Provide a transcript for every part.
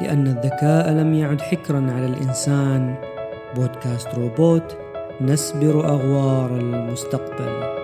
لأن الذكاء لم يعد حكرا على الإنسان. بودكاست روبوت نسبر أغوار المستقبل.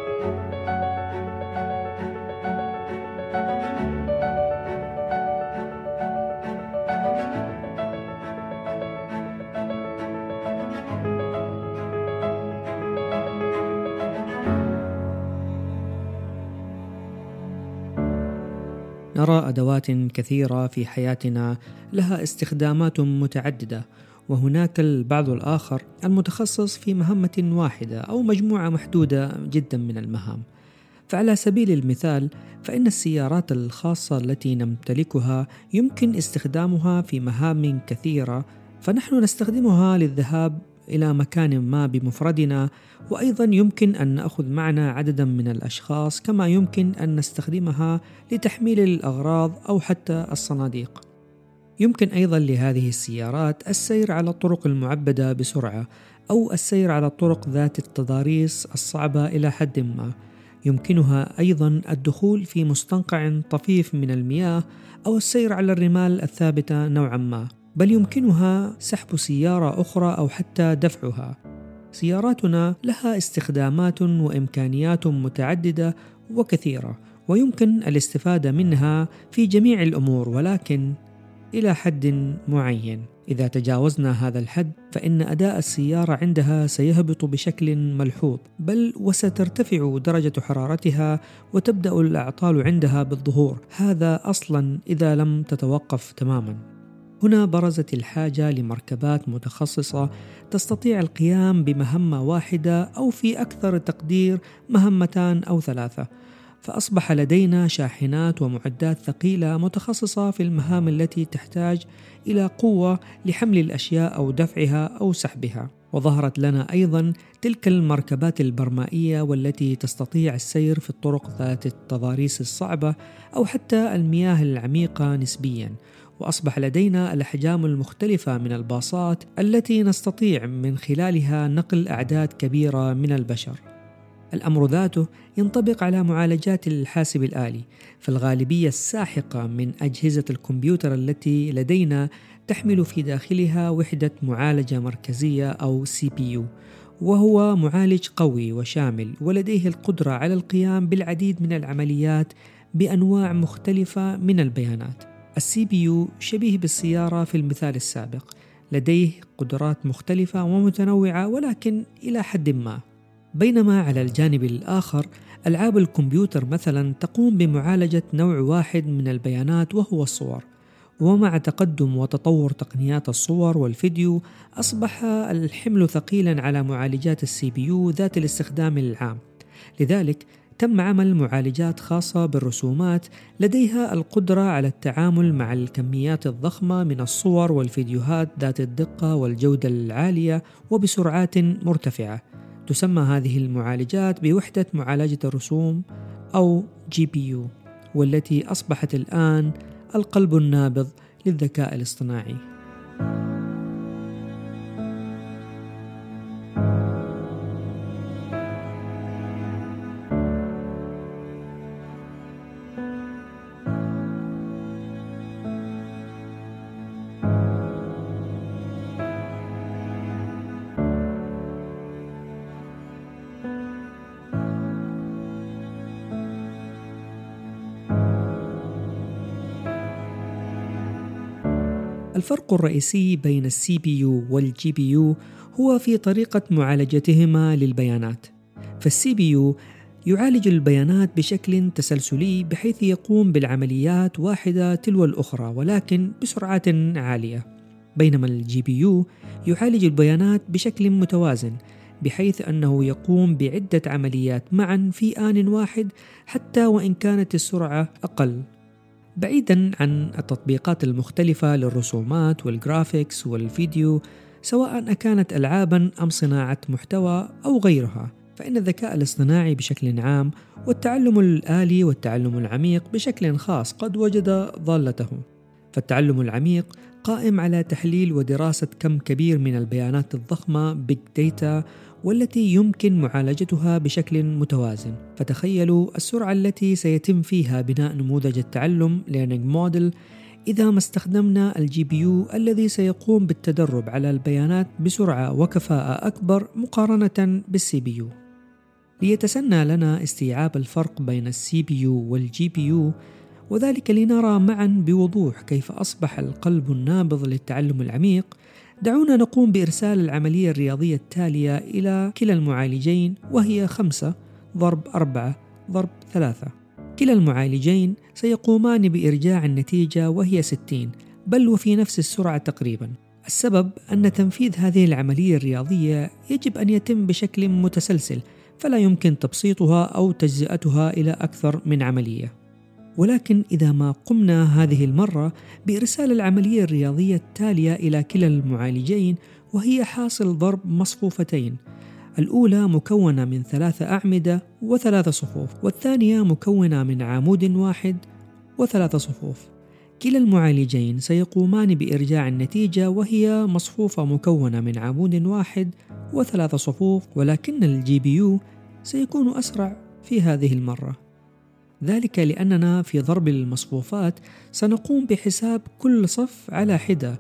نرى أدوات كثيرة في حياتنا لها استخدامات متعددة وهناك البعض الآخر المتخصص في مهمة واحدة أو مجموعة محدودة جدا من المهام. فعلى سبيل المثال فإن السيارات الخاصة التي نمتلكها يمكن استخدامها في مهام كثيرة فنحن نستخدمها للذهاب إلى مكان ما بمفردنا وأيضا يمكن أن نأخذ معنا عددا من الأشخاص كما يمكن أن نستخدمها لتحميل الأغراض أو حتى الصناديق. يمكن أيضا لهذه السيارات السير على الطرق المعبدة بسرعة أو السير على الطرق ذات التضاريس الصعبة إلى حد ما. يمكنها أيضا الدخول في مستنقع طفيف من المياه أو السير على الرمال الثابتة نوعا ما. بل يمكنها سحب سيارة أخرى أو حتى دفعها. سياراتنا لها استخدامات وإمكانيات متعددة وكثيرة ويمكن الاستفادة منها في جميع الأمور ولكن إلى حد معين. إذا تجاوزنا هذا الحد فإن أداء السيارة عندها سيهبط بشكل ملحوظ بل وسترتفع درجة حرارتها وتبدأ الأعطال عندها بالظهور. هذا أصلا إذا لم تتوقف تماما. هنا برزت الحاجة لمركبات متخصصة تستطيع القيام بمهمة واحدة أو في أكثر تقدير مهمتان أو ثلاثة. فأصبح لدينا شاحنات ومعدات ثقيلة متخصصة في المهام التي تحتاج إلى قوة لحمل الأشياء أو دفعها أو سحبها. وظهرت لنا أيضا تلك المركبات البرمائية والتي تستطيع السير في الطرق ذات التضاريس الصعبة أو حتى المياه العميقة نسبيا. وأصبح لدينا الأحجام المختلفة من الباصات التي نستطيع من خلالها نقل أعداد كبيرة من البشر. الأمر ذاته ينطبق على معالجات الحاسب الآلي فالغالبيه الساحقة من أجهزة الكمبيوتر التي لدينا تحمل في داخلها وحدة معالجة مركزية أو CPU وهو معالج قوي وشامل ولديه القدرة على القيام بالعديد من العمليات بأنواع مختلفة من البيانات. ال CPU شبيه بالسيارة في المثال السابق. لديه قدرات مختلفة ومتنوعة ولكن إلى حد ما. بينما على الجانب الآخر ألعاب الكمبيوتر مثلا تقوم بمعالجة نوع واحد من البيانات وهو الصور. ومع تقدم وتطور تقنيات الصور والفيديو أصبح الحمل ثقيلا على معالجات ال CPU ذات الاستخدام العام. لذلك تم عمل معالجات خاصة بالرسومات لديها القدرة على التعامل مع الكميات الضخمة من الصور والفيديوهات ذات الدقة والجودة العالية وبسرعات مرتفعة. تسمى هذه المعالجات بوحدة معالجة الرسوم أو GPU والتي أصبحت الآن القلب النابض للذكاء الاصطناعي. الفرق الرئيسي بين ال CPU وال GPU هو في طريقة معالجتهما للبيانات. فال CPU يعالج البيانات بشكل تسلسلي بحيث يقوم بالعمليات واحدة تلو الأخرى ولكن بسرعات عالية. بينما ال GPU يعالج البيانات بشكل متوازي بحيث أنه يقوم بعدة عمليات معا في آن واحد حتى وإن كانت السرعة أقل. بعيدا عن التطبيقات المختلفة للرسومات وال graphics والفيديو سواء أكانت ألعابا أم صناعة محتوى أو غيرها فإن الذكاء الاصطناعي بشكل عام والتعلم الآلي والتعلم العميق بشكل خاص قد وجد ضالته. فالتعلم العميق قائم على تحليل ودراسة كم كبير من البيانات الضخمة big data والتي يمكن معالجتها بشكل متوازي. فتخيلوا السرعة التي سيتم فيها بناء نموذج التعلم learning model إذا ما استخدمنا ال GPU الذي سيقوم بالتدرب على البيانات بسرعة وكفاءة أكبر مقارنة بال CPU. ليتسنى لنا استيعاب الفرق بين ال CPU وال GPU وذلك لنرى معا بوضوح كيف أصبح القلب النابض للتعلم العميق دعونا نقوم بإرسال العملية الرياضية التالية إلى كلا المعالجين وهي خمسة ضرب أربعة ضرب ثلاثة. كلا المعالجين سيقومان بإرجاع النتيجة وهي 60 بل وفي نفس السرعة تقريبا. السبب أن تنفيذ هذه العملية الرياضية يجب أن يتم بشكل متسلسل فلا يمكن تبسيطها أو تجزئتها إلى أكثر من عملية. ولكن إذا ما قمنا هذه المرة بإرسال العملية الرياضية التالية إلى كلا المعالجين وهي حاصل ضرب مصفوفتين. الأولى مكونة من ثلاثة أعمدة وثلاثة صفوف والثانية مكونة من عمود واحد وثلاثة صفوف. كلا المعالجين سيقومان بإرجاع النتيجة وهي مصفوفة مكونة من عمود واحد وثلاثة صفوف ولكن ال GPU سيكون أسرع في هذه المرة. ذلك لأننا في ضرب المصفوفات سنقوم بحساب كل صف على حدة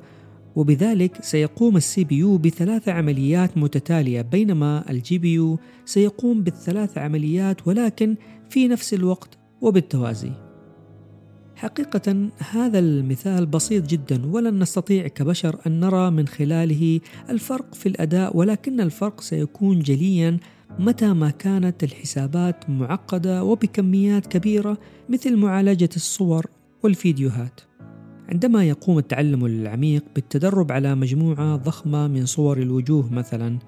وبذلك سيقوم ال CPU بثلاث عمليات متتالية بينما ال GPU سيقوم بالثلاث عمليات ولكن في نفس الوقت وبالتوازي. حقيقة هذا المثال بسيط جدا ولن نستطيع كبشر أن نرى من خلاله الفرق في الأداء ولكن الفرق سيكون جليا متى ما كانت الحسابات معقدة وبكميات كبيرة مثل معالجة الصور والفيديوهات. عندما يقوم التعلم العميق بالتدرب على مجموعة ضخمة من صور الوجوه مثلا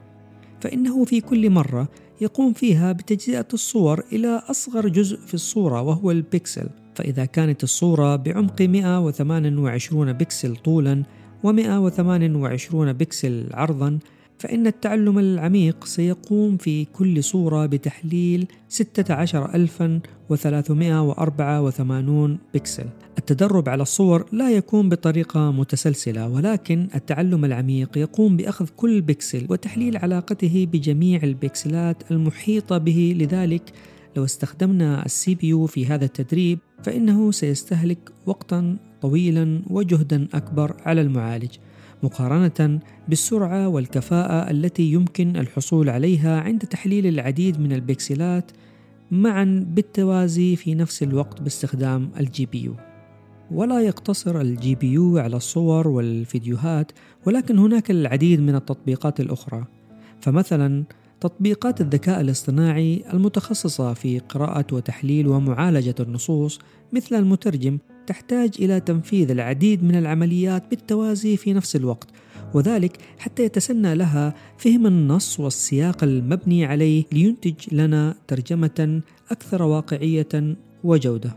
فإنه في كل مرة يقوم فيها بتجزئة الصور إلى أصغر جزء في الصورة وهو البكسل فإذا كانت الصورة بعمق 128 بكسل طولا و128 بكسل عرضا فإن التعلم العميق سيقوم في كل صورة بتحليل 16384 بكسل. التدرب على الصور لا يكون بطريقة متسلسلة ولكن التعلم العميق يقوم بأخذ كل بكسل وتحليل علاقته بجميع البكسلات المحيطة به لذلك لو استخدمنا ال CPU في هذا التدريب فإنه سيستهلك وقتا طويلا وجهدا أكبر على المعالج مقارنة بالسرعة والكفاءة التي يمكن الحصول عليها عند تحليل العديد من البكسلات معا بالتوازي في نفس الوقت باستخدام ال GPU. ولا يقتصر ال GPU على الصور والفيديوهات ولكن هناك العديد من التطبيقات الأخرى فمثلا تطبيقات الذكاء الاصطناعي المتخصصة في قراءة وتحليل ومعالجة النصوص مثل المترجم تحتاج إلى تنفيذ العديد من العمليات بالتوازي في نفس الوقت وذلك حتى يتسنى لها فهم النص والسياق المبني عليه لينتج لنا ترجمة أكثر واقعية وجودة.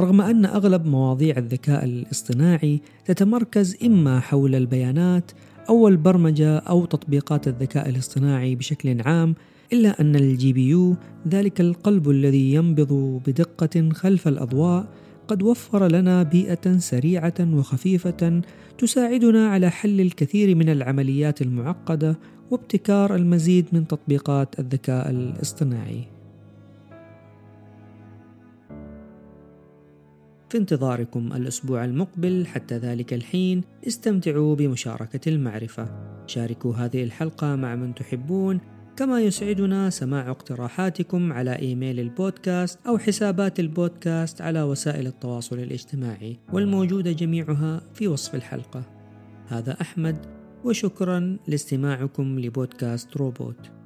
رغم أن أغلب مواضيع الذكاء الاصطناعي تتمركز إما حول البيانات أو البرمجة أو تطبيقات الذكاء الاصطناعي بشكل عام إلا أن ال GPU ذلك القلب الذي ينبض بدقة خلف الأضواء قد وفر لنا بيئة سريعة وخفيفة تساعدنا على حل الكثير من العمليات المعقدة وابتكار المزيد من تطبيقات الذكاء الاصطناعي. في انتظاركم الأسبوع المقبل حتى ذلك الحين استمتعوا بمشاركة المعرفة شاركوا هذه الحلقة مع من تحبون كما يسعدنا سماع اقتراحاتكم على إيميل البودكاست أو حسابات البودكاست على وسائل التواصل الاجتماعي والموجودة جميعها في وصف الحلقة. هذا أحمد وشكرا لاستماعكم لبودكاست روبوت.